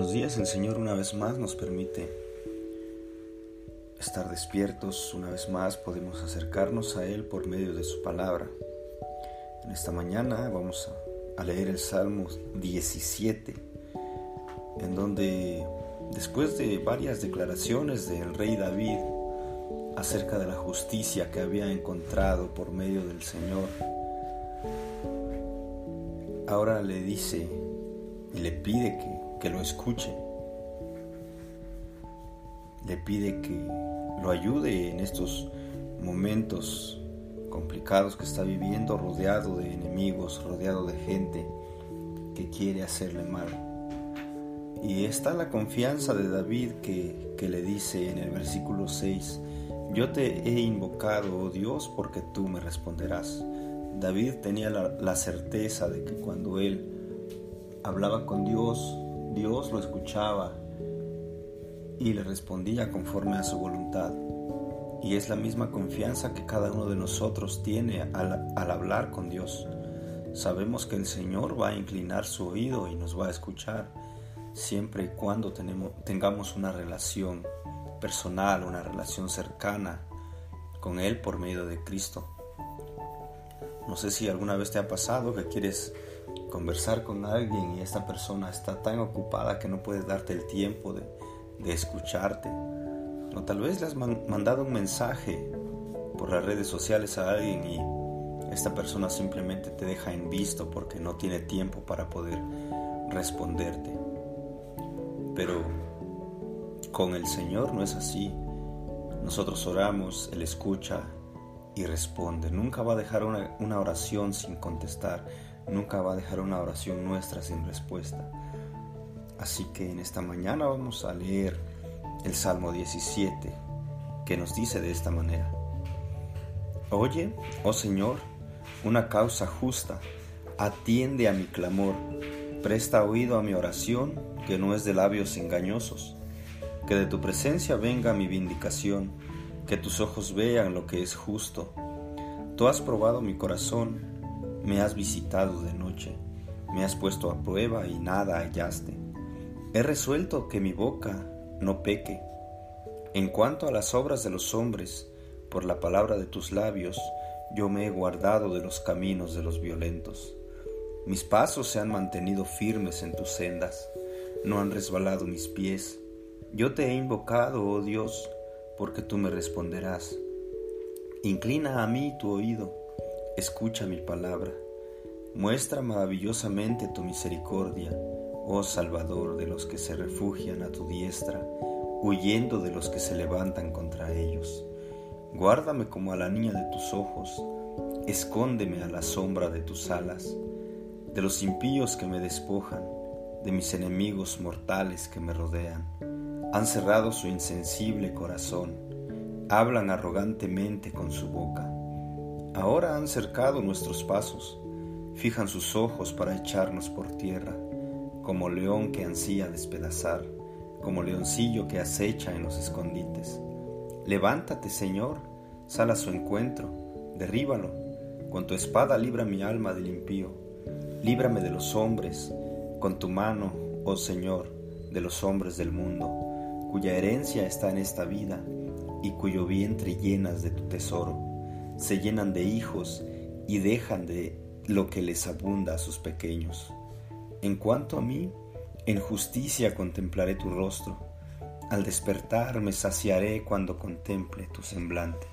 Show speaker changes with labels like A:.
A: Buenos días, el Señor una vez más nos permite estar despiertos, una vez más podemos acercarnos a Él por medio de su palabra. Esta mañana vamos a, leer el Salmo 17, en donde después de varias declaraciones del rey David acerca de la justicia que había encontrado por medio del Señor, ahora le dice y le pide que que lo escuche. Le pide que lo ayude en estos momentos complicados que está viviendo, rodeado de enemigos, rodeado de gente que quiere hacerle mal. Y está la confianza de David que, que le dice en el versículo 6, yo te he invocado, oh Dios, porque tú me responderás. David tenía la, la certeza de que cuando él hablaba con Dios, Dios lo escuchaba y le respondía conforme a su voluntad. Y es la misma confianza que cada uno de nosotros tiene al, hablar con Dios. Sabemos que el Señor va a inclinar su oído y nos va a escuchar siempre y cuando tengamos una relación personal, una relación cercana con Él por medio de Cristo. No sé si alguna vez te ha pasado que quieres conversar con alguien y esta persona está tan ocupada que no puede darte el tiempo de, escucharte. O tal vez le has mandado un mensaje por las redes sociales a alguien y esta persona simplemente te deja en visto porque no tiene tiempo para poder responderte. Pero con el Señor no es así. Nosotros oramos, Él escucha y responde. Nunca va a dejar una, una oración sin contestar nunca va a dejar una oración nuestra sin respuesta. Así que en esta mañana vamos a leer el Salmo 17, que nos dice de esta manera. Oye, oh Señor, una causa justa, atiende a mi clamor, presta oído a mi oración, que no es de labios engañosos. Que de tu presencia venga mi vindicación, que tus ojos vean lo que es justo. Tú has probado mi corazón, me has visitado de noche, me has puesto a prueba y nada hallaste. He resuelto que mi boca no peque. En cuanto a las obras de los hombres, por la palabra de tus labios, yo me he guardado de los caminos de los violentos. Mis pasos se han mantenido firmes en tus sendas, no han resbalado mis pies. Yo te he invocado, oh Dios, porque tú me responderás. Inclina a mí tu oído escucha mi palabra. Muestra maravillosamente tu misericordia, oh Salvador de los que se refugian a tu diestra, huyendo de los que se levantan contra ellos. Guárdame como a la niña de tus ojos, escóndeme a la sombra de tus alas, de los impíos que me despojan, de mis enemigos mortales que me rodean. Han cerrado su insensible corazón, hablan arrogantemente con su boca. Ahora han cercado nuestros pasos, fijan sus ojos para echarnos por tierra, como león que ansía despedazar, como leoncillo que acecha en los escondites. Levántate, Señor, sal a su encuentro, derríbalo, con tu espada libra mi alma del impío, líbrame de los hombres, con tu mano, oh Señor, de los hombres del mundo, cuya herencia está en esta vida y cuyo vientre llenas de tu tesoro se llenan de hijos y dejan de lo que les abunda a sus pequeños. En cuanto a mí, en justicia contemplaré tu rostro, al despertar me saciaré cuando contemple tu semblante.